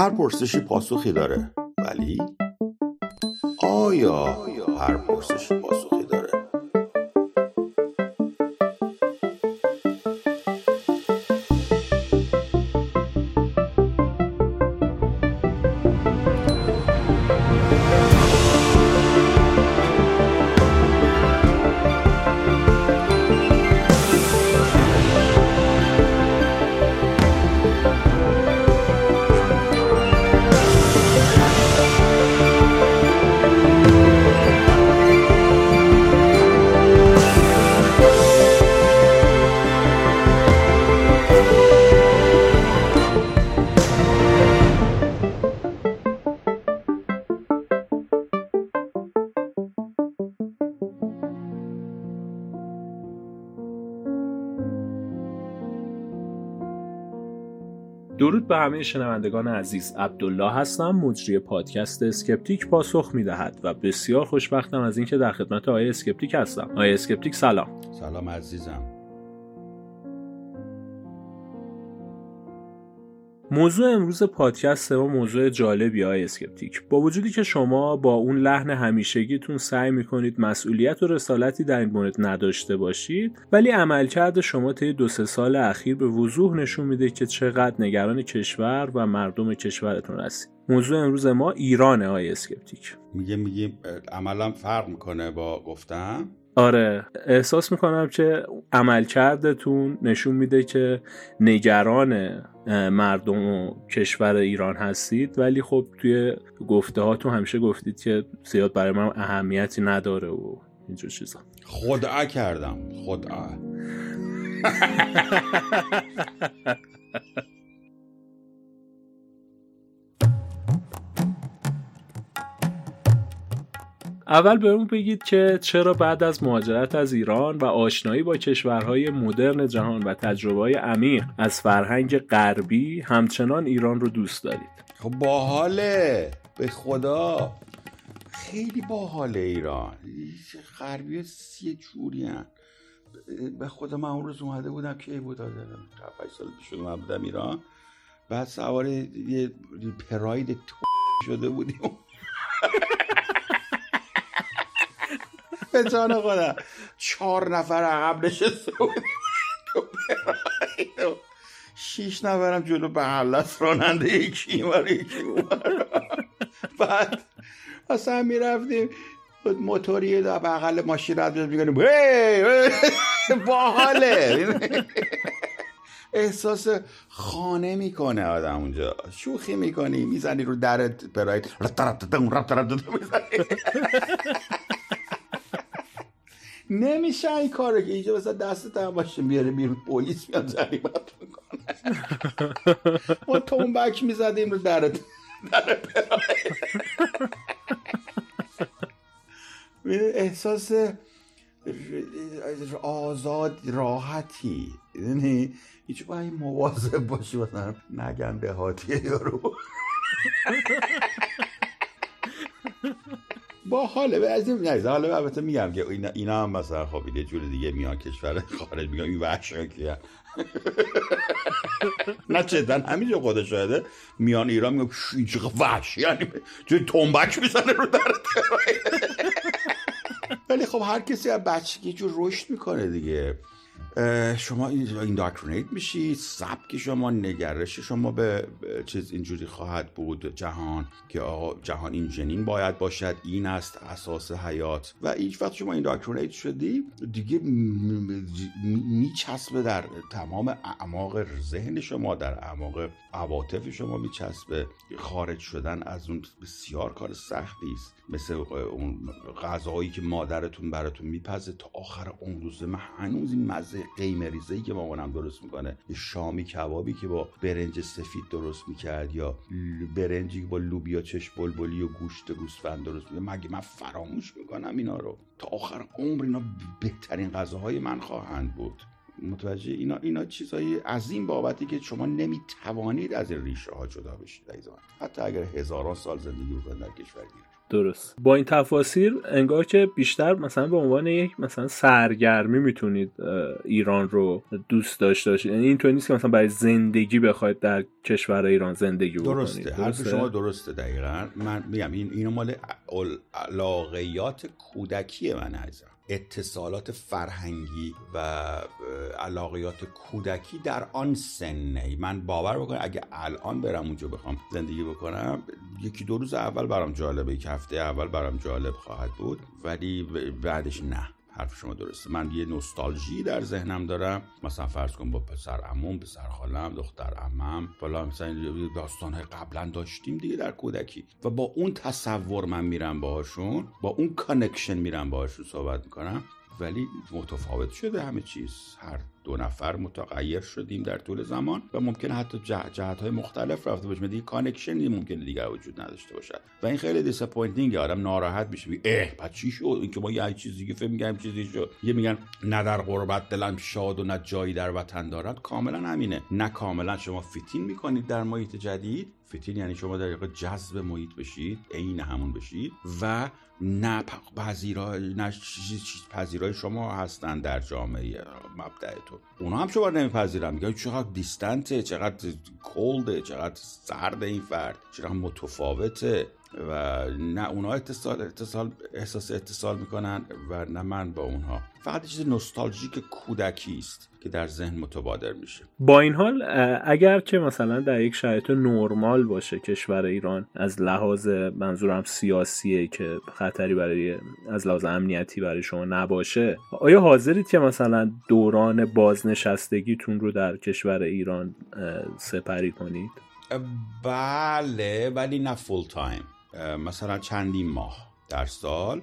هر پرسشی پاسخی داره. ولی؟ آیا هر پرسشی پاسخی همه شنوندگان عزیز عبدالله هستم مجری پادکست اسکپتیک پاسخ می‌دهد و بسیار خوشبختم از اینکه در خدمت آقای اسکپتیک هستم. آقای اسکپتیک سلام. سلام عزیزم. موضوع امروز پادکست ما موضوع جالبیه آقای اسکپتیک. با وجودی که شما با اون لحن همیشگیتون سعی می‌کنید مسئولیت و رسالتی در این مورد نداشته باشید ولی عملکرد شما طی دو سه سال اخیر به وضوح نشون میده که چقدر نگران کشور و مردم کشورتون هستید. موضوع امروز ما ایرانه آقای اسکپتیک. میگه میگه عملا فرق می‌کنه با گفتم؟ آره. احساس می‌کنم که عملکردتون نشون میده که نگران مردم و کشور ایران هستید. ولی خب توی گفته هاتون همیشه گفتید که زیاد برای من اهمیتی نداره و اینجور چیزا. خدعا کردم. خدعا اول بهمون بگید که چرا بعد از مهاجرت از ایران و آشنایی با کشورهای مدرن جهان و تجربه عمیق از فرهنگ غربی همچنان ایران رو دوست دارید؟ خب باحاله. به خدا. خیلی باحاله ایران. غربی سی جوری. به خدا من اون روز اومده بودم کی بود آدم سال پیش اومده بودم ایران. بعد سوار یه پراید تو شده بودیم. به جان خودم چهار نفر عقب نشسته بودیم شیش نفرم جلو به حلت راننده یکی و یکی بعد اصلا می‌رفتیم موتوری در بغل ماشین رد می‌کنیم باحاله احساس خانه می‌کنه آدم اونجا شوخی می‌کنی می‌زنی رو درت پراید نمیشه این کاره که اینجا مثلا دست هم باشه میاره بیرون. پلیس میاد جریمت می‌کنه. ما تون بک می‌زدیم رو در در احساس آزاد راحتی. یعنی هیچ باید مواظب باشی مثلا نگن دهاتیه یارو. با حاله از این حالا البته میگم که اینا, اینا هم مثلا خب یه جور دیگه میان کشور خارج میگم این وحش کیه نه چه همینجا خود شاهده. میان ایران میگم اینجا وحش یعنی توی تنبک می‌زنه رو در ولی خب هر کسی از بچگی جو رشد می‌کنه دیگه. شما اینداکترینیت میشید سبک شما نگرش شما به چیز اینجوری خواهد بود. جهان که آقا جهان این جنین باید باشد این است اساس حیات. و هیچ وقت شما اینداکترینیت شدی دیگه میچسبه در تمام اعماق ذهن شما در اعماق عواطف شما میچسبه. خارج شدن از اون بسیار کار سختی است. مثل اون غذاهایی که مادرتون براتون میپزه تا آخر اون روزه من هنوز این مزه قیمریزه ای که مامانم درست می‌کنه. شامی کبابی که با برنج سفید درست می‌کرد یا برنجی با لوبیا چش بلبلی و گوشت گوسفند درست می‌کرد. مگه من فراموش می‌کنم اینا رو؟ تا آخر عمر اینا بهترین غذاهای من خواهند بود. متوجه اینا اینا چیزایی عظیم بابتی که شما نمی‌توانید از این ریشه ها جدا بشید حتی اگر هزاران سال زندگی بکنید در کشور درست. با این تفاصیل انگار که بیشتر مثلا به عنوان یک مثلا سرگرمی می‌تونید ایران رو دوست داشته باشید. یعنی اینطور نیست که مثلا برای زندگی بخواید در کشور ایران زندگی بکنید. درسته. حرف شما درسته دقیقا. من میگم این اینو مال علاقیات کودکی من عزیزم اتصالات فرهنگی و علاقیات کودکی در آن سنه من باور بکنم اگه الان برم اونجا بخوام زندگی بکنم یکی دو روز اول برام جالبه یک هفته اول برام جالب خواهد بود ولی بعدش نه. حرف شما درسته. من یه نوستالژی در ذهنم دارم. مثلا فرض کن با پسر عموم پسر خالم دختر عمم بالا مثلا داستان های قبلا داشتیم دیگه در کودکی. و با اون تصور من میرم باهاشون با اون connection میرم باهاشون صحبت می‌کنم. ولی متفاوت شده همه چیز. هر دو نفر متغیر شدیم در طول زمان و ممکنه حتی جهت های مختلف رفته باشیم دیگه connection ی ممکنه دیگر وجود نداشته باشد. و این خیلی disappointing آدم ناراحت میشه. اه بعد چی شد؟ اینکه ما یه چیزی که فکر میگم چیزی شد. یه میگن نه در غربت دلم شاد و نه جایی در وطن دارد. کاملا همینه. نه کاملا. شما fit in می‌کنید در محیط جدید. fit in یعنی شما در واقع جذب محیط بشید عین همون بشید و نه پذیرای نه چیز پذیرای شما هستن در جامعه مبدعتون اونا هم شما نمیپذیرن میگن چقدر دیستنته چقدر کولده چقدر سرد این فرد. چقدر متفاوته؟ و نه اونها اتصال, اتصال احساس اتصال می‌کنن و نه من با اونها. فقط چیز نوستالژیک کودکی است که در ذهن متبادر میشه. با این حال اگر که مثلا در یک شرایط نرمال باشه کشور ایران از لحاظ منظورم سیاسیه که خطری برای از لحاظ امنیتی برای شما نباشه آیا حاضرید که مثلا دوران بازنشستگیتون رو در کشور ایران سپری کنید؟ بله ولی نه فول تایم مثلا چندین ماه در سال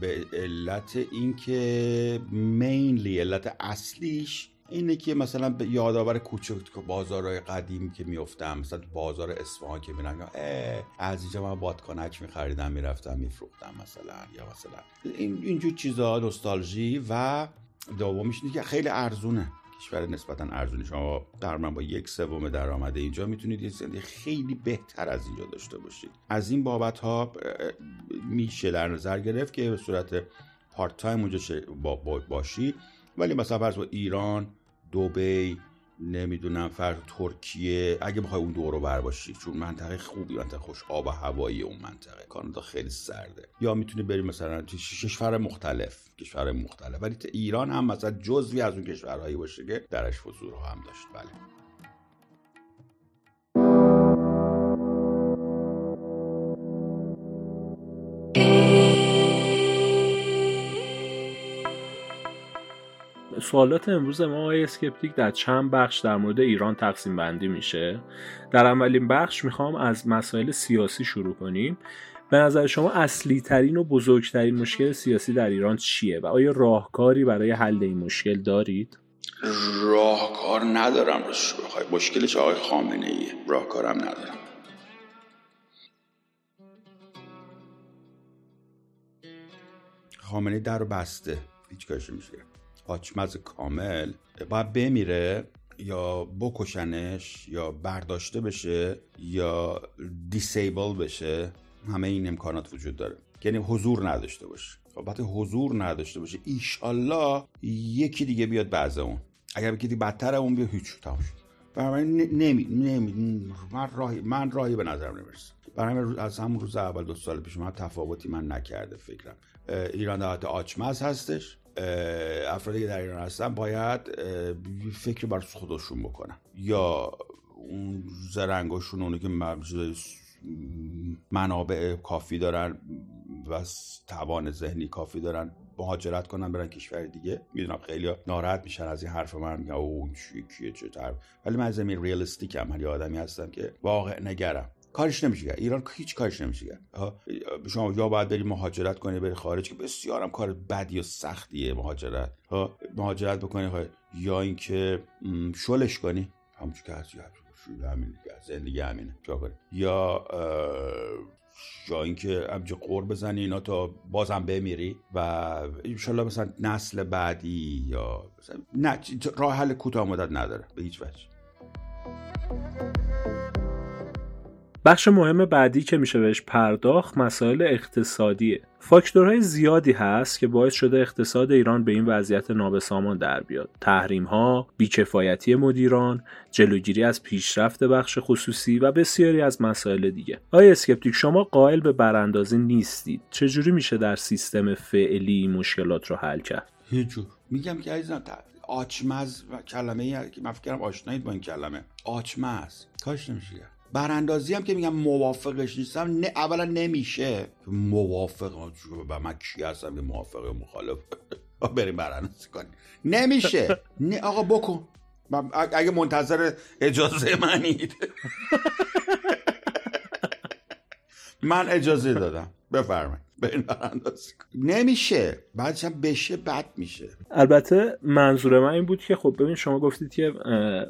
به علت اینکه مینلی علت اصلیش اینه که مثلا به یادآور کوچک بازارهای قدیم که میفتم مثلا بازار اصفهان که میرم از اینجا من بادکنک میخریدم می‌رفتم میفروختم مثلا یا مثلا این اینجور چیزها نوستالژی و دومیش اینه که خیلی ارزونه. کشور نسبتا ارزونی. شما در من با یک سوم درآمد اینجا می‌تونید یه زندگی خیلی بهتر از اینجا داشته باشید. از این بابت ها میشه در نظر گرفت که به صورت پارت تایم اونجا باشید ولی مثلا فرض با ایران دبی نمی‌دونم فرض ترکیه اگه بخوای اون دورو بر باشی چون منطقه خوبی منطقه خوش آب و هوایی اون منطقه. کانادا خیلی سرده. یا می‌تونی بری مثلا کشور مختلف. کشور مختلف. ولی ایران هم مثلا جزوی از اون کشورهایی باشه که درش حضور هم داشت. بله. سوالات امروز ما آقای اسکپتیک در چند بخش در مورد ایران تقسیم بندی میشه. در اولین بخش می‌خوام از مسائل سیاسی شروع کنیم. به نظر شما اصلی ترین و بزرگترین مشکل سیاسی در ایران چیه و آیا راهکاری برای حل این مشکل دارید؟ راهکار ندارم مشکلش آقای خامنه ایه راهکارم ندارم. خامنه در بسته. هیچ کارش میشه. آچمز کامل باید بمیره یا بکشنش یا برداشته بشه یا دیسیبل بشه. همه این امکانات وجود داره. یعنی حضور نداشته باشه. خب حضور نداشته باشه ایشالله یکی دیگه بیاد بعد اون. اگر یکی بدتر اون بیا هیچ تمام شد. برای نمی نمی من راهی من راهی به نظرم نمی‌رسه. برای از همون روز اول دو سال پیش من تفاوتی من نکرده فکرم. ایران دولت آچمز هستش. افرادی که در ایران هستن باید فکر بر خودشون بکنن. یا اون زرنگاشون اونو که منابع کافی دارن و توان ذهنی کافی دارن مهاجرت کنن برن کشور دیگه. می‌دونم خیلی ناراحت میشن از این حرف من میگن او کیه چه ولی من از این ریالستیکم ولی آدمی هستم که واقع نگرم. کارش نمیشه کرد. ایران هیچ کارش نمیشه کرد. شما یا باید بری مهاجرت کنی بری خارج. که بسیارم کار بدی و سختیه مهاجرت. ها مهاجرت بکنی خواهی. یا اینکه شلش کنی. همچون که هستی همین زندگی همینه. یا یا اینکه همچه قور بزنی اینا تا بازم بمیری و انشالله مثلا نسل بعدی یا مثلا نه راه حل کوتاه مدت نداره. به هیچ وجه. بخش مهم بعدی که میشه بهش پرداخت مسائل اقتصادیه. فاکتورهای زیادی هست که باعث شده اقتصاد ایران به این وضعیت نابسامان در بیاد. تحریم ها بیکفایتی مدیران جلوگیری از پیشرفت بخش خصوصی و بسیاری از مسائل دیگه. آیا اسکپتیک شما قائل به براندازی نیستید؟ چجوری میشه در سیستم فعلی مشکلات رو حل کرد؟ هیچ میگم که عزیزم آچمز و کلمه که من فکرم آشنایید با این کلمه. آچمز. کاش نمیشه براندازی هم که میگم موافقش نیستم نه اولا نمیشه. موافق و من کی هستم که موافق مخالف؟ بریم براندازی کنیم. نمیشه. نه آقا بکن. اگه منتظر اجازه منید. من اجازه دادم. بفرمایید. نمیشه. بعدش هم بشه بد میشه. البته منظور من این بود که خب ببین شما گفتید که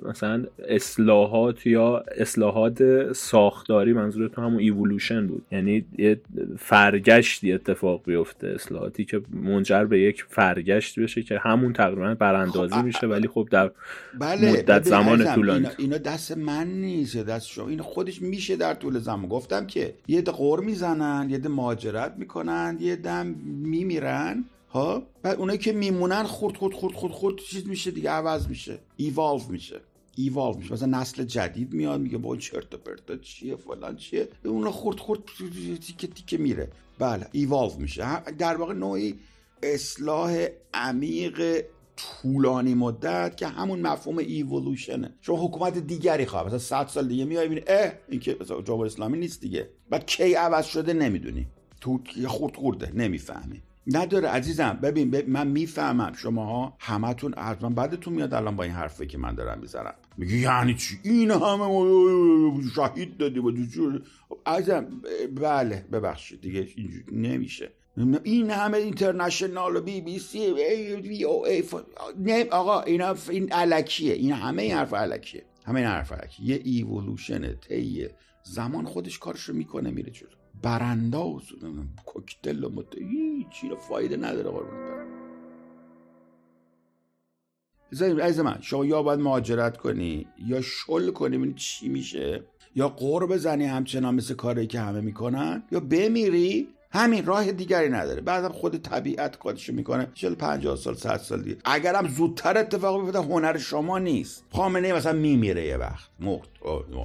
مثلا اصلاحات یا اصلاحات ساختاری منظور تو همون ایولوشن بود. یعنی یه فرگشتی اتفاق بیفته اصلاحاتی که منجر به یک فرگشت بشه که همون تقریبا براندازی خب میشه ولی خب در بله مدت زمان طولانی. اینا, دست من نیست دست شما. این خودش میشه در طول زمان. گفتم که یه عده غر می‌زنن یه عده مهاجرت می‌کنن. یه عده‌م میمیرن ها بعد اونایی که میمونن خورد خورد خورد خورد خورد چیز میشه دیگه عوض میشه ایوالو میشه ایوالو میشه. مثلا نسل جدید میاد میگه با چرت و پرتا چیه فلان چیه؟ اون خورد خورد تیکه تیکه میره. بله ایوالو میشه. در واقع نوعی اصلاح عمیق طولانی مدت که همون مفهوم ایولوشنه شما حکومت دیگری خواه مثلا 100 سال دیگه میای ببینی اه این که جمهوری اسلامی نیست دیگه. بعد کی عوض شده نمی‌دونی. تو خورد خورده نمی‌فهمی. نداره عزیزم ببین, من می‌فهمم. شماها همتون حتما بعدتون میاد الان با این حرفی که من دارم می‌زنم. میگه یعنی چی؟ این همه شهید دادی با عزیزم بله ببخشید دیگه نمیشه. این همه اینترنشنال و بی بی سی ای او ای نه آقا اینا این علکیه. این همه این حرف علکیه. همه این حرف علکیه. یه ایولوشنه طی زمان خودش کارش رو می‌کنه میره جلو. برانداز کوکتل و مت هیچی رو فایده نداره قربون عزیز من شما یا باید مهاجرت کنی یا شل کنی ببینی چی میشه یا قور بزنی همچنان مثل کاری که همه می‌کنن یا بمیری همین راه دیگری نداره. بعدم خود طبیعت کارشو می‌کنه. 40 50 سال 100 سال دیگه. اگرم زودتر اتفاق بیفته هنر شما نیست. خامنه مثلا میمیره یه وقت. مرد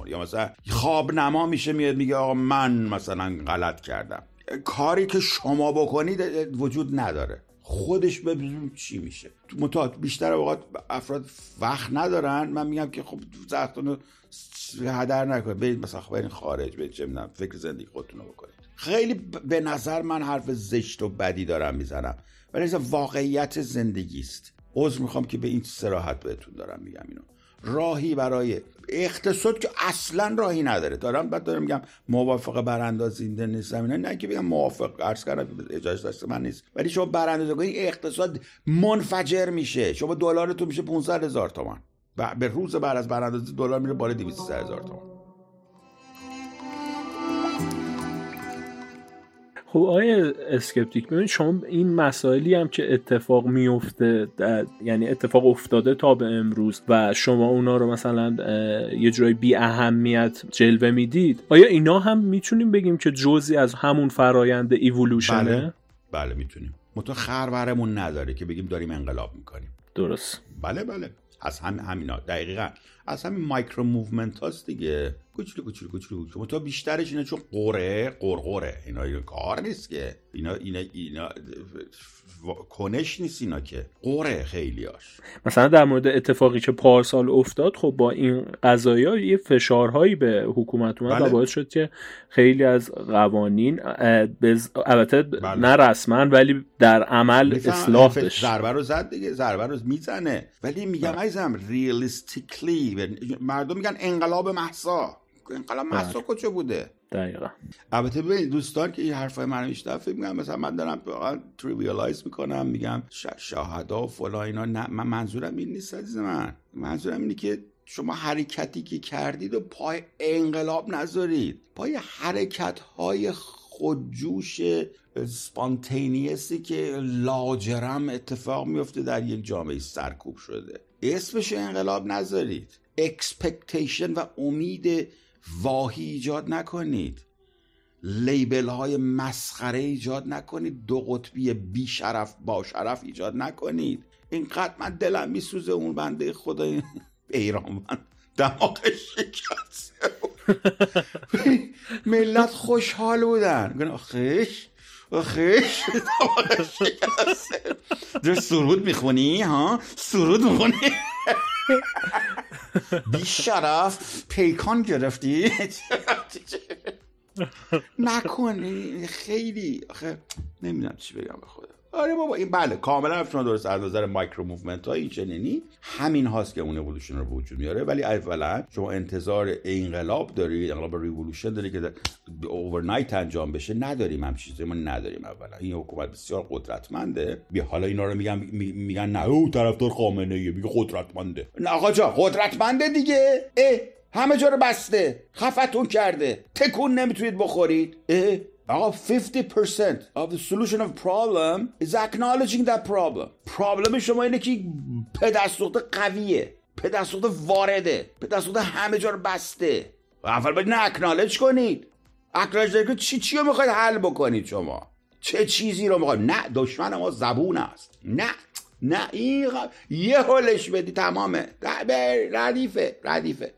یا مثلا خواب نما میشه میاد میگه آقا من مثلا غلط کردم. کاری که شما بکنید وجود نداره. خودش ببینیم چی میشه. متعاد بیشتر اوقات افراد وقت ندارن. من میگم که خب وقتتون رو هدر نکنید. برید مثلا برید خارج برید چه فکر زندگی خودتون رو بکنید. خیلی به نظر من حرف زشت و بدی دارم می‌زنم. ولی واقعیت زندگی است. عذر می‌خوام که به این سراحت بهتون دارم میگم اینو. راهی برای اقتصاد که اصلا راهی نداره. دارم بعد دارم میگم موافق براندازنده نیستم. اینا نه که بگم موافق عرض کردم اجازه دست من نیست. ولی شما براندازی کنید اقتصاد منفجر میشه. شما دلارتون میشه 500 هزار تومان. و به روز بعد از براندازی دلار میره بالا 200 هزار تومان. خب آقای اسکپتیک ببین شما این مسائلی هم که اتفاق میفته یعنی اتفاق افتاده تا به امروز و شما اونا رو مثلا یه جای بی اهمیت جلوه می‌دید آیا اینا هم می‌تونیم بگیم که جزی از همون فرایند ایولوشنه؟ بله, بله می‌تونیم. متو خرورمون نداره که بگیم داریم انقلاب می‌کنیم. درست. بله بله. از هم همینا. دقیقا. از همین مایکرو موومنت هاست دیگه. کوچولو کوچولو کوچولو کوچولو. تو بیشترش اینه چون قره قرقره اینا, اینا کار نیست که. اینا اینا اینا کنش نیست اینا که. قره خیلیاش. مثلا در مورد اتفاقی که پارسال افتاد خب با این قضايا یه فشارهایی به حکومت اومد بله. و باعث شد که خیلی از قوانین البته بله. نه رسما ولی در عمل اصلاح بشه. ضربه رو زد دیگه. ضربه رو می‌زنه. ولی میگم بله. عزیزم realistically مردم میگن انقلاب مهسا. انقلاب مهسا کجا بوده؟ دقیقا. البته ببین دوستان که این حرفای منو میشنن فکر میگم مثلا من دارم واقعا trivialize می‌کنم میگم شهدا و فلان اینا. نه من منظورم این نیست عزیز من. منظورم اینه که شما حرکتی که کردید و پای انقلاب نذارید. پای حرکت های خودجوش spontaneous ی که لاجرم اتفاق میفته در یک جامعه سرکوب شده. اسمش انقلاب نذارید. expectation و امید واهی ایجاد نکنید. label های مسخره ایجاد نکنید. دو قطبی بی شرف با شرف ایجاد نکنید. اینقدر من دلم میسوزه اون بنده خدا ایران من دماغش شکسته. ملت خوشحال بودن. آخش آخش شکسته در سرود می‌خونی ها؟ سرود می‌خونی؟ بی شرف پیکان گرفتی؟ نکنی خیلی آخه نمی‌دونم چی بگم به آره بابا این بله کاملا شما درست از نظر micro movement های چنینی همین هاست که اون اِوولوشن رو وجود میاره. ولی اولا شما انتظار انقلاب دارید انقلاب ریولوشن داری که اوورنایت انجام بشه نداریم هم چیزی. ما نداریم اولا. این حکومت بسیار قدرتمنده. بیا حالا اینا رو میگن میگن نه. او طرفدار خامنه ای میگه قدرتمنده. نه آقا جا قدرتمنده دیگه. اه همه جا رو بسته. خفتون کرده. تکون نمی‌تونید بخورید. آقا 50% of the solution of problem is acknowledging that problem. پرابلم شما اینه که پدستوخت قویه پدستوخت وارده پدستوخت همه جا رو بسته. اول باید نه acknowledge کنید. acknowledge که چی چی رو می‌خواید حل بکنید شما؟ چه چیزی رو می‌خواید؟ نه دشمن ما زبون است. نه نه این یه حلش بدی تمامه. ردیفه ردیفه.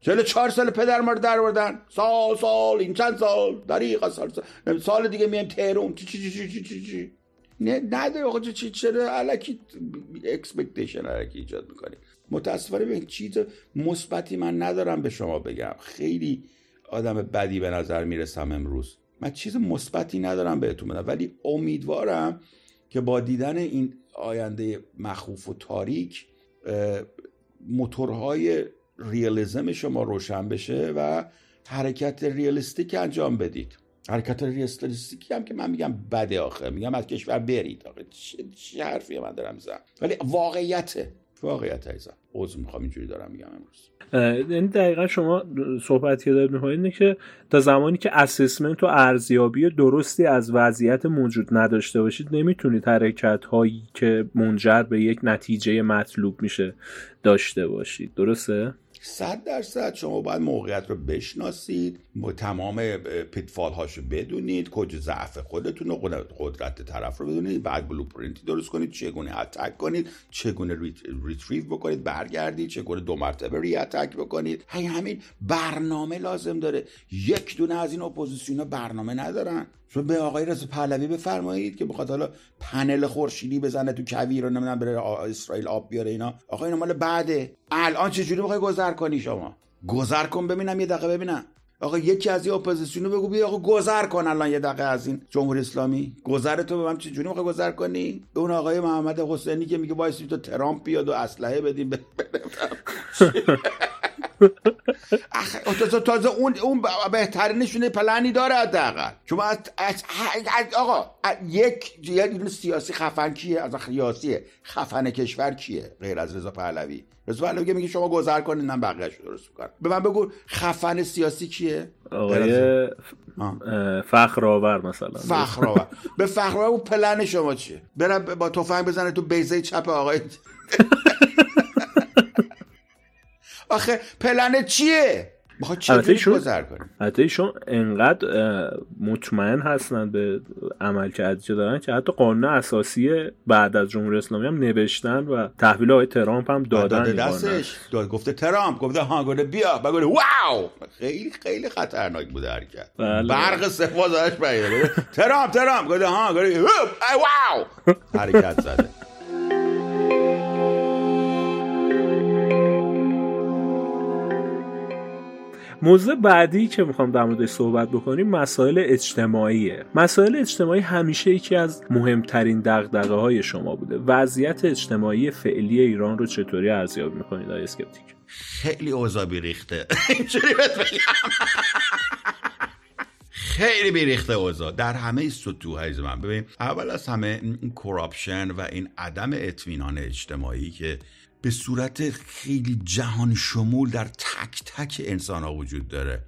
چهل چهار سال پدر ما رو در بردن سال سال این چند سال؟ دریق سال سال, سال دیگه میایم تهرون چی چی چی چی چی چی نه نداره آقا چی چرا الکی expectation الکی ایجاد می‌کنی؟ متاسفانه به چیز مثبتی من ندارم به شما بگم. خیلی آدم بدی به نظر می‌رسم امروز. من چیز مثبتی ندارم بهتون بدم. ولی امیدوارم که با دیدن این آینده مخوف و تاریک موتورهای ریالیزم شما روشن بشه و حرکت ریالیستیک انجام بدید. حرکت ریالیستیکی هم که من میگم بده آخه. میگم از کشور برید آخه. چه حرفی من دارم می‌زنم. ولی واقعیته. واقعیت ایزا عضو می‌خوام اینجوری دارم میگم امروز. یعنی دقیقا شما صحبتی که دارید می‌کنید که تا زمانی که اسسمنت و ارزیابی درستی از وضعیت موجود نداشته باشید نمی‌تونید حرکت هایی که منجر به یک نتیجه مطلوب میشه داشته باشید. درسته؟ صد درصد. شما باید موقعیت رو بشناسید تمام پیتفال هاشو بدونید کجا ضعف خودتون و قدرت طرف رو بدونید بعد blueprint ی درست کنید چگونه attack کنید چگونه retreat بکنید برگردید چگونه دو مرتبه re-attack بکنید. هی همین برنامه لازم داره. یک دونه از این اپوزیسیون برنامه ندارن. شما به آقای رضا پهلوی بفرمایید که بخواد حالا پنل خورشیدی بزنه تو کویر رو نمی‌دونم بره اسرائیل آب بیاره اینا. آقا اینا مال بعده. الان چه جوری می‌خوای گذر کنی شما؟ گذر کن ببینم یه دقیقه ببینم. آقا یکی از این اپوزیسیونو بگو بیا آقا گذر کن الان یه دقیقه از این جمهوری اسلامی. گذر تو به من چه جوری می‌خوای گذر کنی؟ اون آقای محمد حسینی که میگه وایسی تو ترامپ بیاد و اسلحه بدیم. تازه تازه اون اون بهترینشونه پلنی داره حداقل. شما از, آقا یک یه سیاسی خفن کیه؟ از سیاسیه. خفن کشور کیه؟ غیر از رضا پهلوی. رضا پهلوی میگه شما گذر کنید من بقیه‌اش درست می‌کنم. به من بگو خفن سیاسی کیه؟ آقای فخرآور مثلا. فخرآور. به فخرآور پلن شما چیه؟ برم با تفنگ بزنه تو بیزه چپ آقای آخه پلن چیه؟ می‌خواد چه گذر کنیم حتی ایشون انقدر مطمئن هستن به عمل که دارن که حتی قانون اساسی بعد از جمهوری اسلامی هم نوشتن و تحویل آقای ترامپ هم دادن دستش. داد گفته ترامپ گفته ها گفته بیا. و گفته واو! خیلی خیلی خطرناک بوده حرکت بله. برق سفاز ازش ترامپ ترامپ. گفته ها گفته واو! حرکت زده. موضوع بعدی که می‌خوام در موردش صحبت بکنیم مسائل اجتماعیه. مسائل اجتماعی همیشه یکی از مهمترین دغدغه های شما بوده. وضعیت اجتماعی فعلی ایران رو چطوری ارزیابی می‌کنید آقای اسکپتیک؟ خیلی اوضاع اینجوری خیلی بیریخته اوضاع. در همه سطوح من ببین اول از همه این کراپشن و این عدم اطمینان اجتماعی که به صورت خیلی جهان شمول در تک تک انسان ها وجود داره.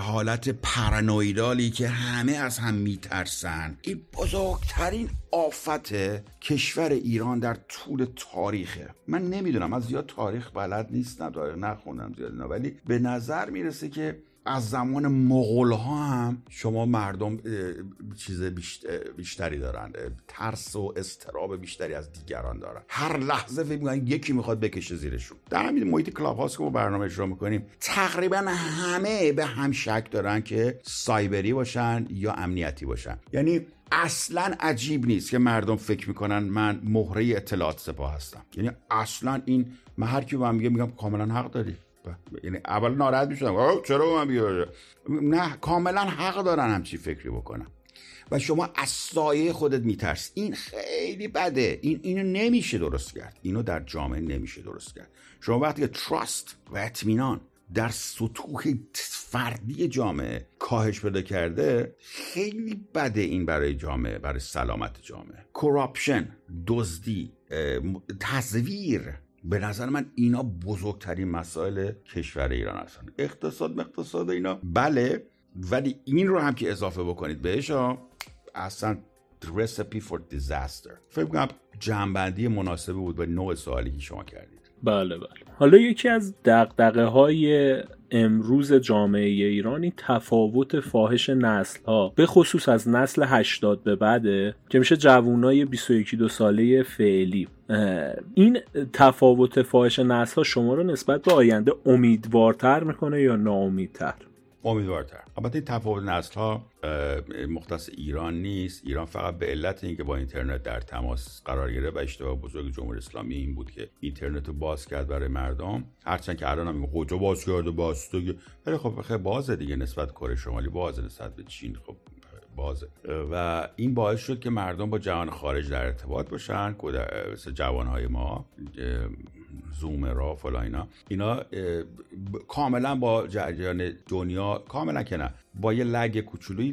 حالت پرانویدالی که همه از هم میترسن. این بزرگترین آفت کشور ایران در طول تاریخه. من نمی‌دونم از زیاد تاریخ بلد نیستم تاریخ نخوندم زیاد ولی به نظر می‌رسه که از زمان مغول ها هم شما مردم چیز بیشتری دارن. ترس و استراب بیشتری از دیگران دارن. هر لحظه فکر می‌کنن یکی می‌خواد بکشه زیرشون. در همین محیط کلاب هاست که ما برنامه اجرا می‌کنیم تقریبا همه به هم شک دارن که سایبری باشن یا امنیتی باشن. یعنی اصلا عجیب نیست که مردم فکر می‌کنن من مهره اطلاعات سپاه هستم. یعنی اصلا این من هر کی به من میگه میگم کاملا حق داری. یعنی اول ناراحت می‌شدم. چرا من بیاره نه کاملا حق دارن همچی فکری بکنم و شما از سایه خودت میترس این خیلی بده. این اینو نمیشه درست کرد. اینو در جامعه نمیشه درست کرد. شما وقتی که تراست و اطمینان در سطوح فردی جامعه کاهش پیدا کرده خیلی بده این برای جامعه برای سلامت جامعه. کراپشن دزدی تزویر. به نظر من اینا بزرگترین مسائل کشور ایران هستن. اقتصاد اقتصاد اینا. بله ولی این رو هم که اضافه بکنید بهش اصلا recipe for disaster. فکر کنم جنبندی مناسبی بود به نوع سوالی که شما کردید. بله بله. حالا یکی از دقدقه های امروز جامعه ایرانی تفاوت فاحش نسل ها به خصوص از نسل 80 به بعده که میشه جوانای 21 دو ساله فعلی. این تفاوت فاحش نسل ها شما رو نسبت به آینده امیدوارتر می‌کنه یا ناامیدتر؟ امیدوارتر. البته تفاوت نسل ها مختص ایران نیست. ایران فقط به علت اینکه با اینترنت در تماس قرار گرفت و اشتباه بزرگ جمهوری اسلامی این بود که اینترنت رو باز کرد برای مردم. هرچند که الان هم کجا باز کرده باز ولی خب خیلی بازه دیگه نسبت کره شمالی بازه نسبت به چین خب بازه. و این باعث شد که مردم با جهان خارج در ارتباط باشن مثل جوانهای ما. زومرا فلا اینا. اینا کاملا با جریان دنیا کاملا که نه. با یه لگ کوچولویی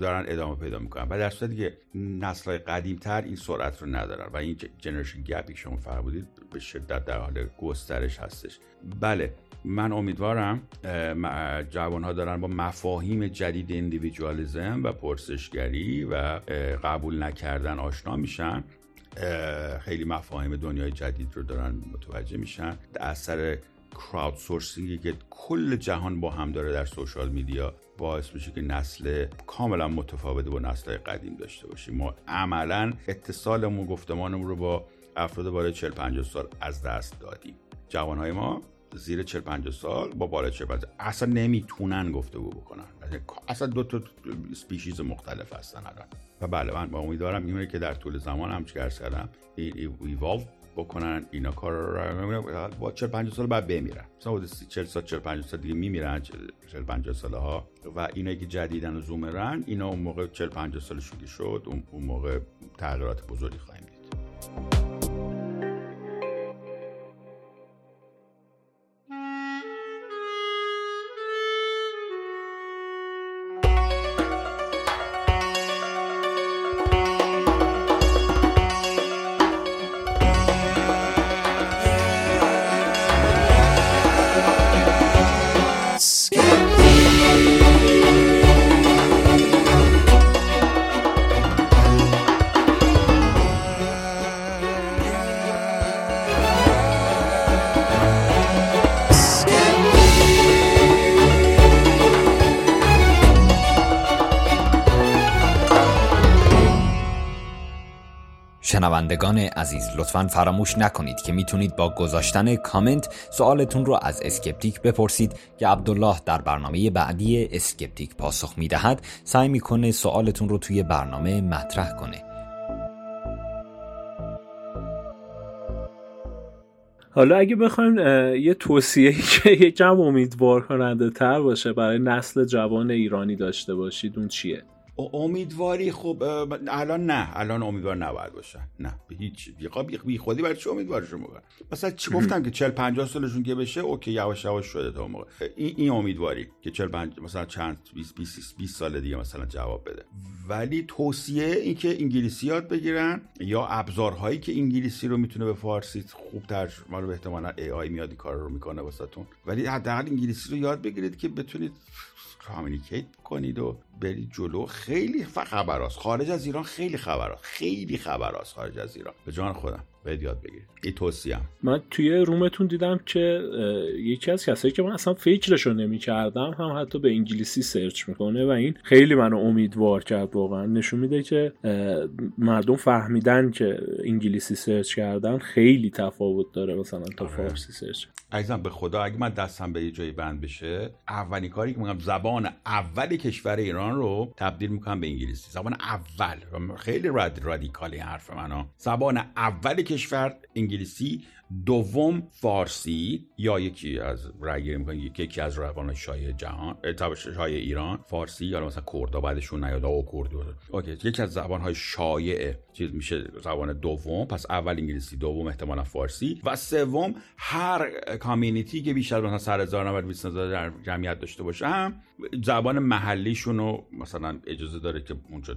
دارن ادامه پیدا می‌کنن. و در صورتی که نسل قدیمتر این سرعت رو ندارن. و این جنریشن گپی شما فرمودید به شدت در حال گسترش هستش. بله من امیدوارم جوان ها دارن با مفاهیم جدید اندیویدوالیزم و پرسشگری و قبول نکردن آشنا میشن. خیلی مفاهیم دنیای جدید رو دارن متوجه میشن. اثر کراود سورسینگی که کل جهان با هم داره در سوشال میدیا باعث میشه که نسل کاملا متفاوت با نسل قدیم داشته باشیم. ما عملا اتصالمون گفتمانمون رو با افراد بالای 40 50 سال از دست دادیم. جوانهای ما زیر 40 50 سال با بالای 40 50 اصلا نمی‌تونن گفتگو بکنن. اصلا دو تا سپیشیز مختلف هستن الان. و بله من با امیدوارم اینه که در طول زمان هم چیکار کردم ایوالو بکنن اینا کار رو با 40 50 سال بعد بمیرن. مثلا 40 سال 40 50 سال دیگه میمیرن 40 50 ساله ها و اینا که جدیدن و زومرن اینا اون موقع 40 50 سالشون شد اون موقع تغییرات بزرگی خواهیم دید. شنوندگان عزیز لطفا فراموش نکنید که می‌تونید با گذاشتن کامنت سوالتون رو از اسکپتیک بپرسید که عبدالله در برنامه بعدی اسکپتیک پاسخ می‌دهد سعی می‌کنه سوالتون رو توی برنامه مطرح کنه حالا اگه بخوایم یه توصیه که یکم امیدوار کننده تر باشه برای نسل جوان ایرانی داشته باشید اون چیه؟ امیدواری خب الان نه الان امیدوار نباید باشن نه به هیچ بی خودی برای چه امیدوارشون بکنن مثلا چی گفتم که 40 50 سالشون که بشه اوکی یواش یواش شده تا موقع. این این امیدواری که 40 50 مثلا چند 20 20 20 سال دیگه مثلا جواب بده. ولی توصیه این که انگلیسی یاد بگیرن یا ابزارهایی که انگلیسی رو می‌تونه به فارسی خوب ترجمه به احتمالاً ای آی میاد این کار رو می‌کنه واسهتون. ولی حداقل انگلیسی رو یاد بگیرید که بتونید communicate کنید و برید جلو خیلی خبراست. خارج از ایران خیلی خبراست. خیلی خبراست خارج از ایران. به جان خودم. باید یاد بگیرید این توصیه من توی room تون دیدم که یکی از کسایی که من اصلا فکرشو نمی کردم هم حتی به انگلیسی search می‌کنه و این خیلی منو امیدوار کرد واقعا. نشون میده که مردم فهمیدن که انگلیسی search کردن خیلی تفاوت داره مثلا تا آره. فارسی search. عزیزم به خدا اگه من دستم به یه جایی بند بشه اولین کاری که میگم زبان اول کشور ایران رو تبدیل می‌کنم به انگلیسی. زبان اول. خیلی راد رادیکالی حرف منو. زبان اول کشور انگلیسی دوم فارسی یا یکی از رگیری می‌کنه یکی از روان شای جهان شای ایران. فارسی یا مثلا کردا بعدشون نیاد او کردی اوکی یکی از زبان های شایع چیز میشه زبان دوم. پس اول انگلیسی دوم احتمالا فارسی. و سوم هر community ی که بیشتر مثلا سر هزار نفر 20 در جمعیت داشته باشه هم زبان محلیشون رو مثلا اجازه داره که اونجا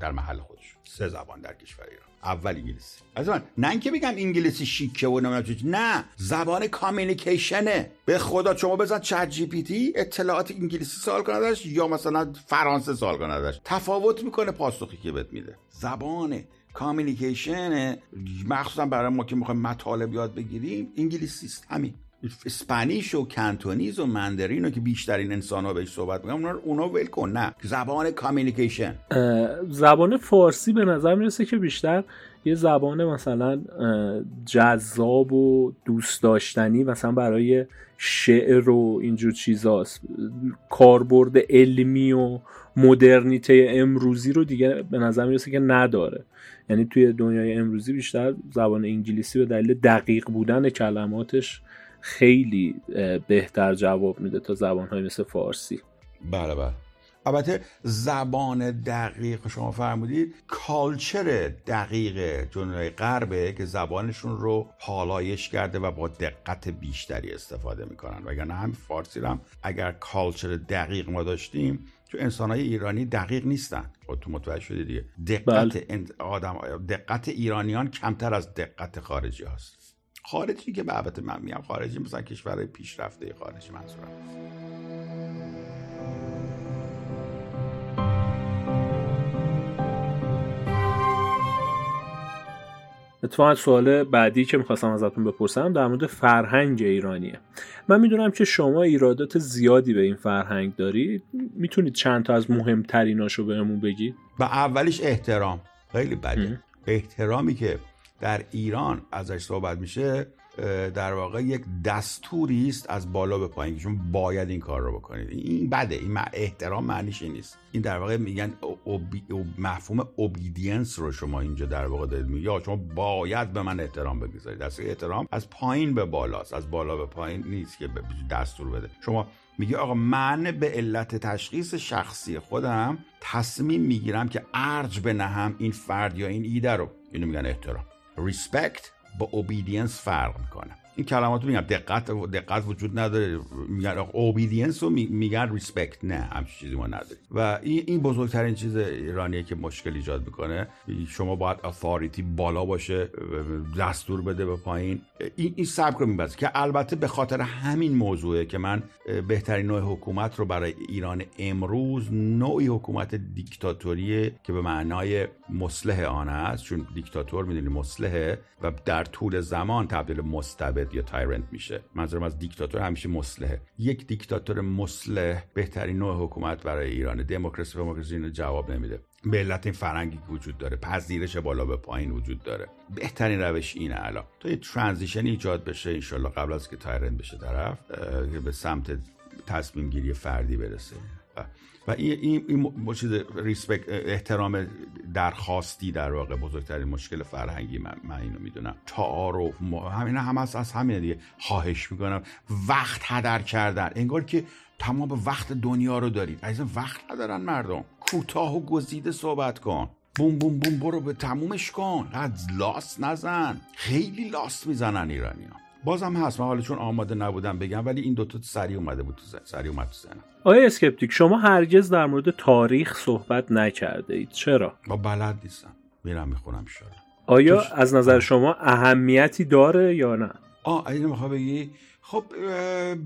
در محل خودش سه زبان در کشور ایران. اول انگلیسی. از من نه اینکه بگم انگلیسی شیکه و نه. زبان communication ه. به خدا شما بزن ChatGPT اطلاعات انگلیسی سوال کنه ازش یا مثلا فرانسه سوال کنه ازش تفاوت می‌کنه پاسخی که بهت میده. زبان communication مخصوصا برای ما که می‌خوایم مطالب یاد بگیریم انگلیسی است همین. اسپانیش و کنتونیز و مندرین رو که بیشترین انسان ها بهش صحبت می‌کنن اونا, اونا ول کن نه. زبان کامیونیکیشن. زبان فارسی به نظر می‌رسه که بیشتر یه زبان مثلا جذاب و دوست داشتنی مثلا برای شعر و اینجور چیزاست کاربرد علمی و مدرنیته امروزی رو دیگه به نظر می‌رسه که نداره. یعنی توی دنیای امروزی بیشتر زبان انگلیسی به دلیل دقیق بودن کلماتش خیلی بهتر جواب میده تا زبانهای مثل فارسی. بله بله. البته زبان دقیق شما فرمودید کالچر دقیق جنوبی غربه که زبانشون رو پالایش کرده و با دقت بیشتری استفاده می‌کنن. وگرنه هم فارسی رو هم اگر کالچر دقیق ما داشتیم تو انسانهای ایرانی دقیق نیستن. تو متوجه شدید دیگه. دقت بله. آدم دقت ایرانیان کمتر از دقت خارجی هست. خارجی که به البته من میگم خارجی مثلا کشور پیشرفته خارجی منظورم اتفاقا سوال بعدی که می‌خواستم ازتون بپرسم در مورد فرهنگ ایرانیه. من می‌دونم که شما ایرادات زیادی به این فرهنگ دارید می‌تونید چند تا از مهمتریناشو بهمون بگید؟ و اولیش احترام. خیلی بده. احترامی که در ایران ازش صحبت میشه در واقع یک دستوری است از بالا به پایین شما باید این کار رو بکنید. این بده این احترام معنیش این نیست. این در واقع میگن مفهوم اوبیدینس رو شما اینجا در واقع دارید یا شما باید به من احترام بگذارید. دست احترام از پایین به بالاست از بالا به پایین نیست که دستور بده. شما میگه آقا من به علت تشخیص شخصی خودم تصمیم می‌گیرم که ارج بنهم این فرد یا این ایده رو. اینو میگن احترام. respect با obedience فرق می‌کنه. این کلمات میگم. دقت دقت وجود نداره. میگن obedience رو میگن respect نه همچین چیزی ما نداریم. و این بزرگترین چیز ایرانیه که مشکل ایجاد می‌کنه. شما باید authority بالا باشه دستور بده به پایین. این این سبک رو میبزه که البته به خاطر همین موضوعه که من بهترین نوع حکومت رو برای ایران امروز نوعی حکومت دیکتاتوریه که به معنای مصلح آن است چون دیکتاتور می‌دونی مصلحه و در طول زمان تبدیل مستبد یا تایرنت میشه. منظورم از دیکتاتور همیشه مسلحه یک دیکتاتور مسلح بهترین نوع حکومت برای ایران. دموکراسی دموکراسی اینو جواب نمیده. به علت این فرنگی که وجود داره پذیرش بالا به پایین وجود داره. بهترین روش اینه الان. تا یه transition ایجاد بشه انشالله قبل از که tyrant بشه طرف به سمت تصمیم گیری فردی برسه. و این این, چیز respect احترام درخواستی در واقع بزرگترین مشکل فرهنگی من, من اینو می‌دونم. تعارف همین هم از, از همین دیگه. خواهش می‌کنم. وقت هدر کردن. انگار که تمام وقت دنیا رو دارید. از وقت ندارن مردم. کوتاه و گزیده صحبت کن. بوم بوم بوم برو به تمومش کن. از لاس نزن. خیلی لاس می‌زنن ایرانی ها بازم هست. من حالا چون آماده نبودم بگم ولی این دوتا سریع اومده بود تو سریع اومد تو زنم آیا اسکپتیک شما هرگز در مورد تاریخ صحبت نکرده اید. چرا؟ با بلد نیستم. میرم می‌خونم شده آیا از نظر شما اهمیتی داره یا نه؟ آه این می‌خواه بگی؟ خب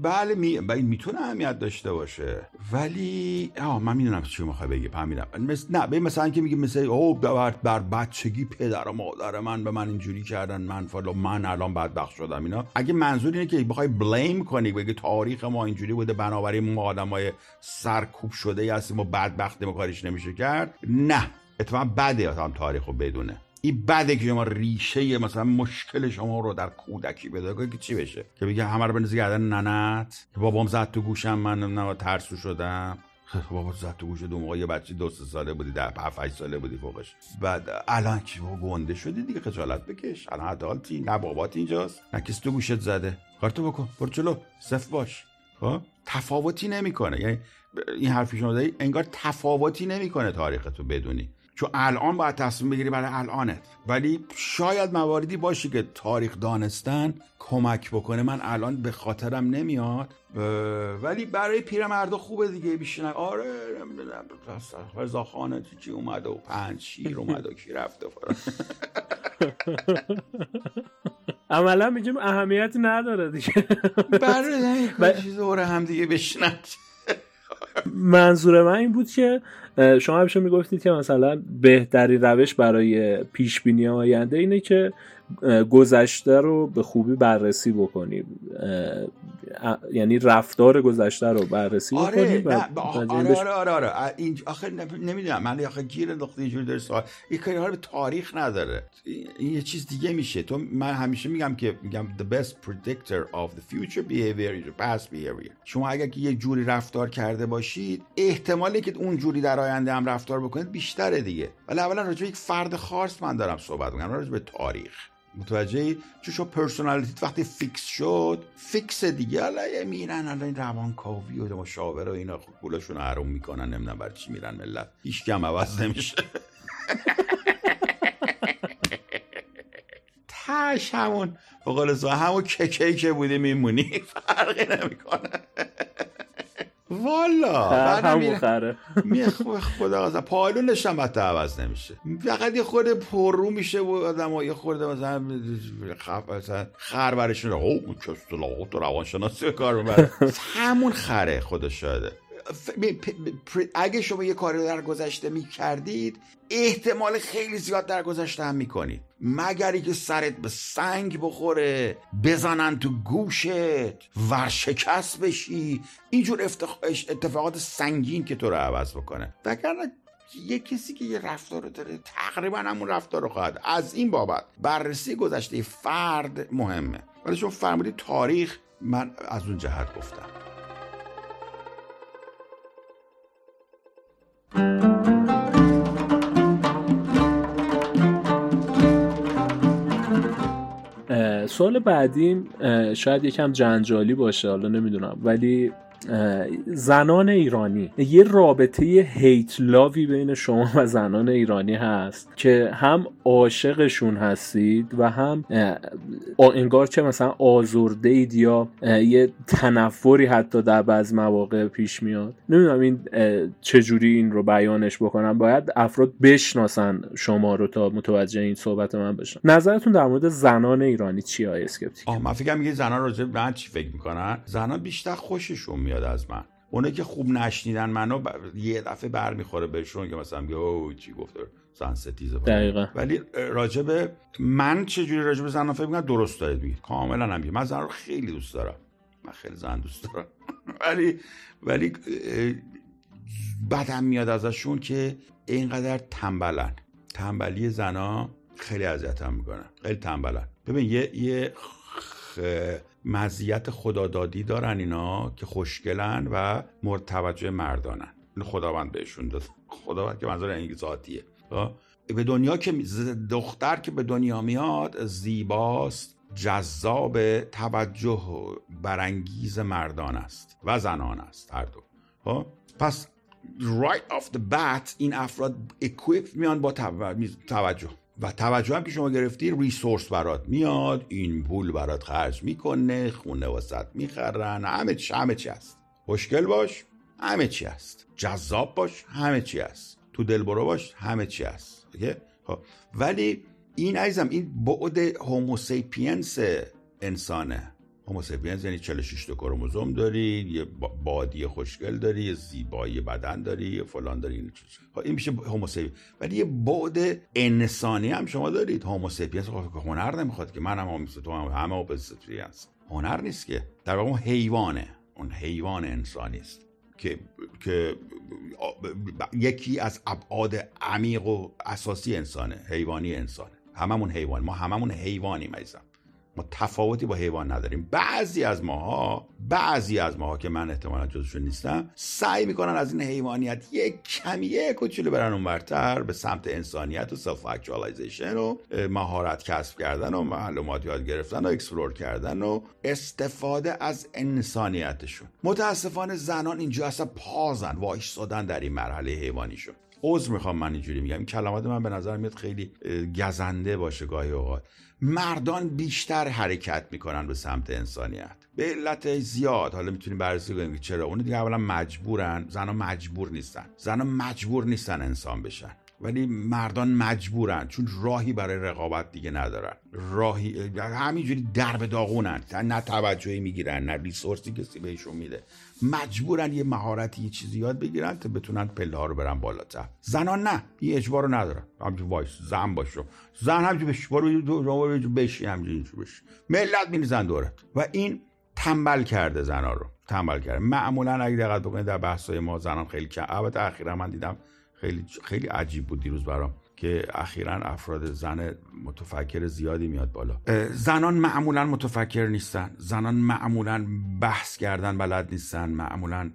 بله می... می‌تونه اهمیت داشته باشه. ولی آه من می‌دونم چی می‌خوای بگی فهمیدم. مثل... نه به مثلا که میگه مثل او بر, بر بچگی پدر و مادر من به من اینجوری کردن من فلو من الان بدبخت شدم اینا. اگه منظور اینه که بخوای blame کنی بگی تاریخ ما اینجوری بوده بنابراین ما آدمای سرکوب شده هستیم و بدبخت ما کاریش نمیشه کرد نه. اتفاقا بده هم تاریخ بدونه. این بده که شما ریشه مثلا مشکل شما رو در کودکی بده که چی بشه؟ که بگه همه رو بنزی گردن ننت؟ که بابام زد تو گوشم من نه ترسو شدم. خب بابا زد تو گوش دو موقع یه بچه دو ساله بودی ده هفت ساله بودی فوقش. بعد الان که گنده شدی دیگه خجالت بکش. الان عدالتی نه بابات اینجاست. نه کسی تو گوشت زده. کارتو بکن. برو جلو. صف باش. خب؟ تفاوتی نمی‌کنه. یعنی این حرفی شما داری انگار تفاوتی نمی‌کنه تاریخ تو بدونی. چون الان باید تصمیم بگیری برای الانت. ولی شاید مواردی باشی که تاریخ دانستن کمک بکنه. من الان به خاطرم نمیاد. ولی برای پیرمردا خوبه دیگه. بیشتر آره نمی‌دونم. رضاخانه چی اومده و پنج شیر اومده و کی رفته. عملا میگیم اهمیتی نداره دیگه. برای چیز هم دیگه بشنن منظور من این بود که شما همیشه می‌گفتید که مثلا بهترین روش برای پیش بینی آینده اینه که گذشته رو به خوبی بررسی بکنیم یعنی رفتار گذشته رو بررسی آره بکنیم آره, آره آره آره. این آخه نمی‌دونم من آخه گیر انداخته اینجوری داره سوال. این کاری به تاریخ نداره. این یه چیز دیگه میشه. تو من همیشه میگم که میگم the best predictor of the future behavior is past behavior. شما اگر که یه جوری رفتار کرده باشید احتمالی که اون جوری در آینده هم رفتار بکنید بیشتره دیگه. ولی اولا راجع یک فرد خاص من دارم صحبت می‌کنم راجع به تاریخ. متوجه چون شما personality ت وقتی fix شد fix دیگه. الان میرن الان روان کاوی و مشاور و اینا پولشون حروم می‌کنن نمی‌دونم بر چی میرن ملت. هیچکی هم عوض نمیشه. تاش همون بقول همون ککی که بودی میمونی فرقی نمی‌کنه. والا. می خدا از پالونش هم حتی عوض نمیشه. فقط یه خورده پررو میشه و آدم ها یه خورده مثلا خف مثلا خر برشون او و روانشناسی کار می‌بره. همون خره خدا شاده اگه شما یه کاری در گذشته می‌کردید احتمال خیلی زیاد در گذشته هم می‌کنید. مگری که سرت به سنگ بخوره بزنن تو گوشت ورشکست بشی. اینجور اتفاقات سنگین که تو رو عوض بکنه. وگرنه یه کسی که یه رفتار رو داره تقریبا همون رفتار رو خواهد. از این بابت بررسی گذشته فرد مهمه. ولی شما فرمودی تاریخ من از اون جهت گفتم. سوال بعدیم شاید یکم جنجالی باشه حالا نمی‌دونم. ولی زنان ایرانی. یه رابطه هیت لاوی بین شما و زنان ایرانی هست که هم عاشقشون هستید و هم انگار که مثلا آزرده اید یا یه تنفری حتی در بعض مواقع پیش میاد. نمی‌دونم این چجوری این رو بیانش بکنم. باید افراد بشناسن شما رو تا متوجه این صحبت من بشن. نظرتون در مورد زنان ایرانی چی اسکپتیک؟ من فکر میگه زنان راجع من چی فکر می‌کنن؟ زنان بیشتر خوششون میاد از من. اونه که خوب نشنیدن منو ب... یه دفعه بر می‌خوره بهشون که مثلا میگه او چی گفته؟ زن ستیزه دقیقا. ولی راجبه من چجوری راجبه زن فکر می‌کنم درست دارید میگید. کاملا هم من زن رو خیلی دوست دارم. من خیلی زن دوست دارم. ولی ولی بدم میاد ازشون که اینقدر تنبلن. تنبلی زنا خیلی اذیتم می‌کنن. خیلی تنبلن. ببین یه یه مزیت خدادادی دارن اینا که خوشگلن و مورد توجه مردانن خداوند بهشون داد. خداوند که منظور این ذاتیه. خب؟ به دنیا که دختر که به دنیا میاد زیباست جذاب توجه برانگیز مردان است و زنان است هر دو. خب؟ پس right off the bat این افراد equipped میان با توجه. و توجه هم که شما گرفتی resource برات میاد این پول برات خرج می‌کنه خونه واست می‌خرن همه چی همه چی هست. خوشگل باش همه چی هست. جذاب باش همه چی هست. تو دلبرو باش همه چی هست. خب. ولی این عزیزم این بعد Homo sapiens انسانه. Homo sapiens یعنی 46 تا کروموزوم داری یه body خوشگل داری یه زیبایی بدن داری یه فلان داری این, خب این میشه Homo sapiens ولی یه بعد انسانی هم شما دارید. Homo sapiens خب هنر نمی‌خواد که من هم تو هم همه Homo sapiens هنر نیست که. در واقع حیوانه. اون حیوان انسانی است. که که یکی از ابعاد عمیق و اساسی انسانه. حیوانی انسانه. هممون حیوان. ما هممون حیوانیم عزیزم. ما تفاوتی با حیوان نداریم. بعضی از ماها بعضی از ماها که من احتمالا جزشون نیستم سعی می‌کنن از این حیوانیت یک کمی یک کوچولو برن اونورتر به سمت انسانیت و self-actualization و مهارت کسب کردن و معلومات یاد گرفتن و explore کردن و استفاده از انسانیتشون. متاسفانه زنان اینجا اصلا pause ن وایستادن در این مرحله حیوانیشون عذر می‌خوام من اینجوری میگم. این کلمات من به نظر میاد خیلی گزنده باشه گاهی اوقات. مردان بیشتر حرکت می‌کنن به سمت انسانیت. به علت زیاد حالا می‌تونیم بررسی کنیم که چرا. اون دیگه اولا مجبورن زنها مجبور نیستن. زنها مجبور نیستن انسان بشن. ولی مردان مجبورن چون راهی برای رقابت دیگه ندارن. راهی همینجوری درب داغونن. نه توجهی می‌گیرن نه ریسورسی کسی بهشون میده. مجبورن یه مهارتی یه چیزی یاد بگیرن تا بتونن پله ها رو برن بالاتر زنان نه این اجبار رو ندارن. همچون وایس زن باشو زن همچون بش برو بشی همچون بشی. ملت میریزن دورت. و این تنبل کرده زنا رو. تنبل کرده. معمولا اگه دقت بکنید در بحث‌های ما زنان خیلی کم. البته اخیرا من دیدم خیلی خیلی عجیب بود دیروز برام که اخیرا افراد زن متفکر زیادی میاد بالا. زنان معمولا متفکر نیستن. زنان معمولا بحث کردن بلد نیستن. معمولا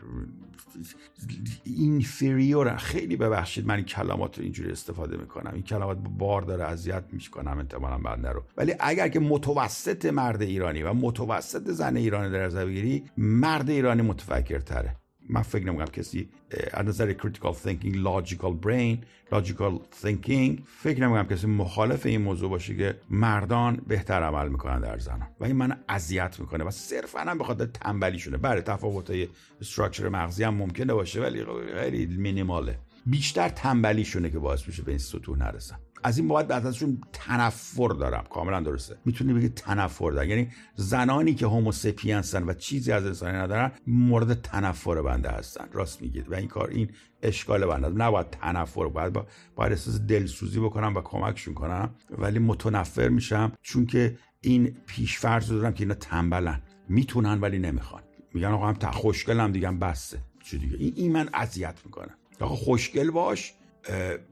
اینفریور خیلی ببخشید من این کلمات رو اینجوری استفاده می‌کنم. این کلمات بار داره اذیت می‌کنم انتمالا بنده رو. ولی اگر که متوسط مرد ایرانی و متوسط زن ایرانی در نظر بگیری مرد ایرانی متفکر تره من فکر نمی‌کنم کسی از نظر critical thinking logical brain logical thinking فکر نمی‌کنم کسی مخالف این موضوع باشه که مردان بهتر عمل می‌کنن در زنان. و این من اذیت می‌کنه و صرفا هم به خاطر تنبلیشونه. بله تفاوت های استراکچر مغزی هم ممکنه باشه ولی خیلی مینیماله بیشتر تنبلیشونه که باعث میشه به این سطوح نرسن. از این بابت بعد ازشون تنفر دارم. کاملا درسته. می‌تونی بگی تنفر دارم. یعنی زنانی که هوموسپینسن و چیزی از انسانی ندارن مورد تنفر بنده هستن. راست میگید. و این کار این اشکال بنده نباید تنفر باید با باید احساس دلسوزی بکنم و کمکشون کنم. ولی متنفر میشم چون که این پیشفرض دارم که اینا تنبلن. می‌تونن ولی نمی‌خوان. میگن آقا هم خوشگلم دیگه بسته چی دیگه؟ این, این من اذیت می‌کنه آقا خوشگل باش.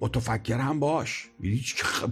متفکر هم باش. خب،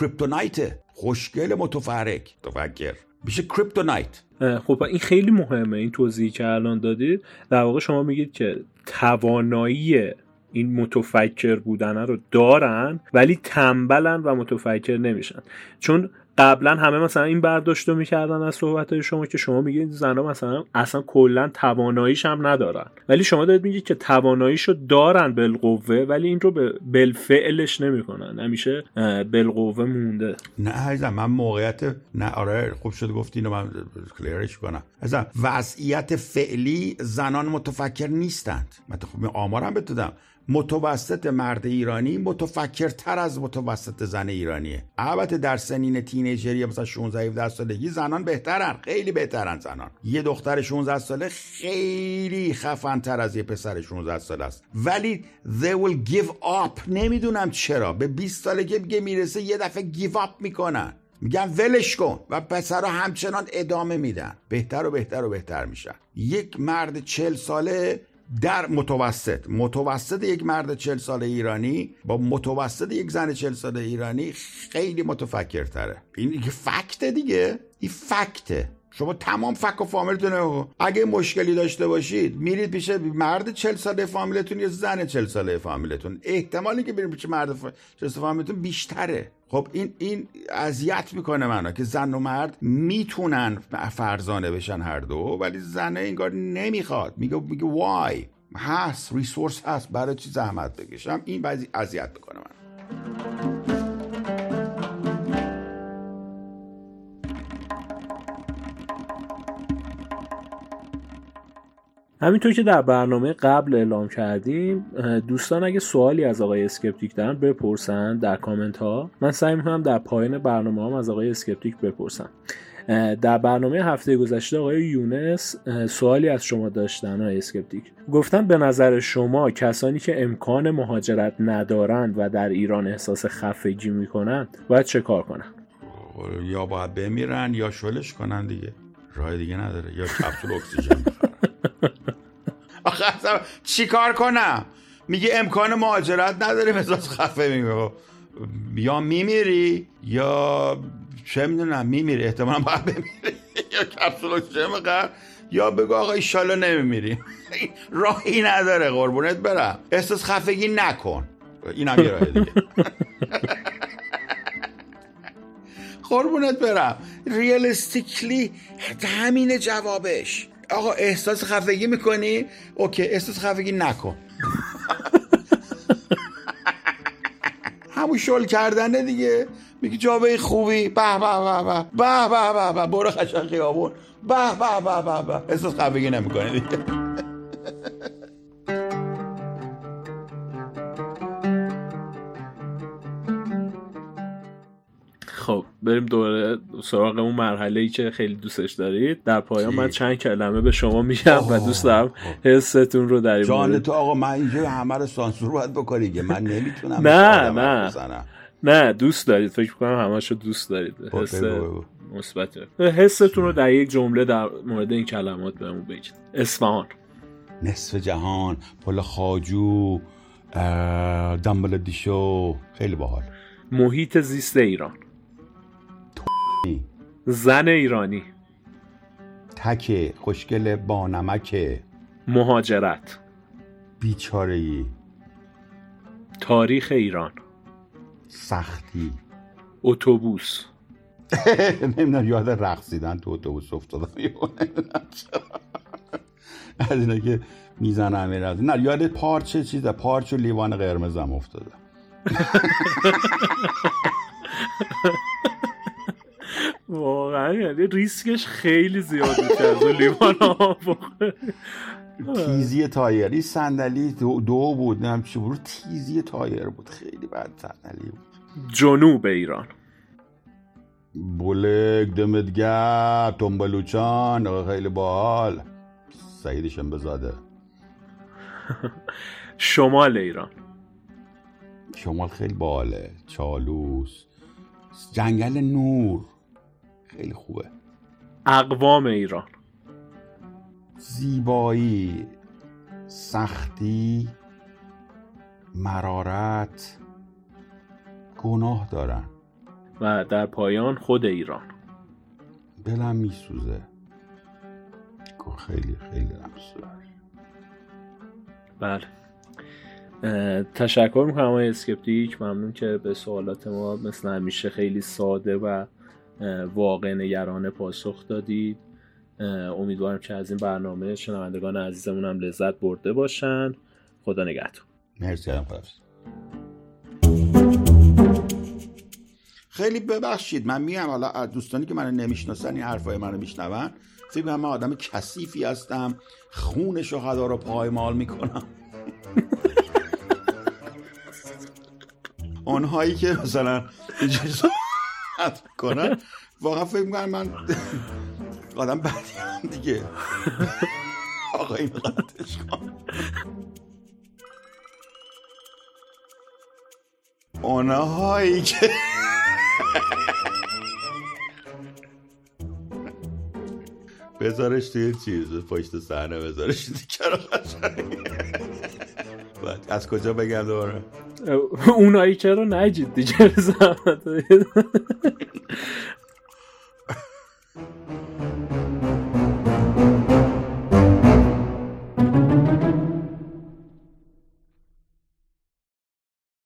کریپتونایت خوشگل متفرک. متفکر. میشه کریپتونایت. خب این خیلی مهمه این توضیحی که الان دادید. در واقع شما میگید که توانایی این متفکر بودن رو دارن ولی تنبلن و متفکر نمیشن. چون قبلا همه مثلا این برداشت رو می‌کردن از صحبت های شما که شما میگید زنها مثلا اصلا کلا تواناییش هم ندارن. ولی شما دارید میگید که تواناییشو دارن بالقوه ولی این رو به بالفعلش نمی‌کنن. همیشه بالقوه مونده. نه عزیزم من موقعیت نه آره خوب شد گفتی اینو من کلیرش کنم عزیزم وضعیت فعلی زنان متفکر نیستند. من خب آمارم بتودم متوسط مرد ایرانی متفکرتر از متوسط زن ایرانیه. البته در سنین تینیجری مثلا 16 17 سالگی زنان بهترن خیلی بهترن زنان. یه دختر 16 ساله خیلی خفنتر از یه پسر 16 ساله است. ولی they will give up. نمی‌دونم چرا. به 20 سالگی که می‌رسه یه دفعه give up می‌کنن. میگن ولش کن و پسرها همچنان ادامه میدن. بهتر و بهتر و بهتر میشن. یک مرد چل ساله در متوسط. متوسط یک مرد چل ساله ایرانی با متوسط یک زن چل ساله ایرانی خیلی متفکرتره. این دیگه فکته دیگه. این فکته. شما تمام فک و فامیلتون اگه مشکلی داشته باشید میرید پیش مرد چل ساله فامیلتون یا زن چل ساله فامیلتون. احتمالی که برید پیش مرد چل ساله فامیلتون بیشتره. خب این این اذیت می‌کنه منو که زن و مرد می‌تونن فرزانه بشن هر دو ولی زنه انگار نمی‌خواد. میگه میگه وای هست ریسورس هست برای چی زحمت بکشم؟ این بعضی اذیت می‌کنه من همینطور که در برنامه قبل اعلام کردیم دوستان اگه سوالی از آقای اسکپتیک دارن بپرسن در کامنت ها من سعی می‌کنم در پایان برنامه هم از آقای اسکپتیک بپرسم. در برنامه هفته گذشته آقای یونس سوالی از شما داشتن آقای اسکپتیک. گفتن به نظر شما کسانی که امکان مهاجرت ندارند و در ایران احساس خفگی می‌کنند باید چه کار کنن؟ یا باید بمیرن یا شلش کنن دیگه. راه دیگه نداره. یا کپسول اکسیژن آخه چی کار کنم؟ میگه امکان مهاجرت نداره احساس خفه میگه یا میمیری یا چه می‌دونم میمیری. احتمالا باید بمیری. یا کپسول اکسیژن یا بگو آقا ایشالا نمیمیریم راهی نداره قربونت برم. احساس خفگی نکن. اینم یه راه دیگه. قربونت برم. ریالستیکلی همین جوابش. آقا احساس خفگی می‌کنی اوکی احساس خفگی نکن همون شل کردنه دیگه میگی جابه خوبی به به به به به به به برو قشنگ خیابون به به به به به احساس خفگی نمی‌کنه دیگه بریم دوباره سراغ اون مرحله ای که خیلی دوستش دارید. در پایان من چند کلمه به شما میگم و دوست دارم حستون رو در جان تو آقا من اینجا همه رو سانسور باید بکنی که من نمی‌تونم نه نه. نه دوست دارید. فکر کنم همش رو دوست دارید. حس مثبت. حستون رو در یک جمله در مورد این کلمات بهمون بگید. اصفهان. نصف جهان پل خاجو دنبال دیشو. خیلی باحال. محیط زیست ایران. زن ایرانی. تکه خوشگل با نمکه مهاجرت. بیچاره ای تاریخ ایران. سختی. اتوبوس. نمی‌دونم یاد رقصیدن تو اتوبوس افتادم. از اینا که می‌زنم نه یاد پارچه چیزه. پارچ و لیوان قرمزم افتادم واقعا یعنی ریسکش خیلی زیاد کرد لیوان تیزی تایر. این صندلی دو, دو بود نم چی بود. تیزی تایر بود. خیلی بد صندلی بود. جنوب ایران. بولک دمدگب تنبلوچان خیلی باحال. سعید شنبزاده شمال ایران. شمال خیلی باله چالوس. جنگل نور. خیلی خوبه. اقوام ایران. زیبایی سختی مرارت گناه دارن. و در پایان خود ایران. دلم میسوزه. خیلی خیلی دلم بله. تشکر می‌کنم آقای اسکپتیک. ممنون که به سوالات ما مثل همیشه خیلی ساده و واقع نگرانه پاسخ دادید. امیدوارم که از این برنامه شنوندگان عزیزمون هم لذت برده باشن. خدا نگهدار. مرسی خیلی ببخشید من میگم حالا دوستانی که منو نمی‌شناسن این حرفای منو میشنون. فکر من آدم کثیفی هستم. خون شهدا رو پایمال می‌کنم. اونهایی که مثلا کنن. واقعا فکر می‌کنن من آدم بدی هم دیگه. آقا این کن اونهایی که بذارش توی چیز پشت صحنه بذارش دیگه از کجا بگم دوباره؟ اونایی که رو نجید دیگه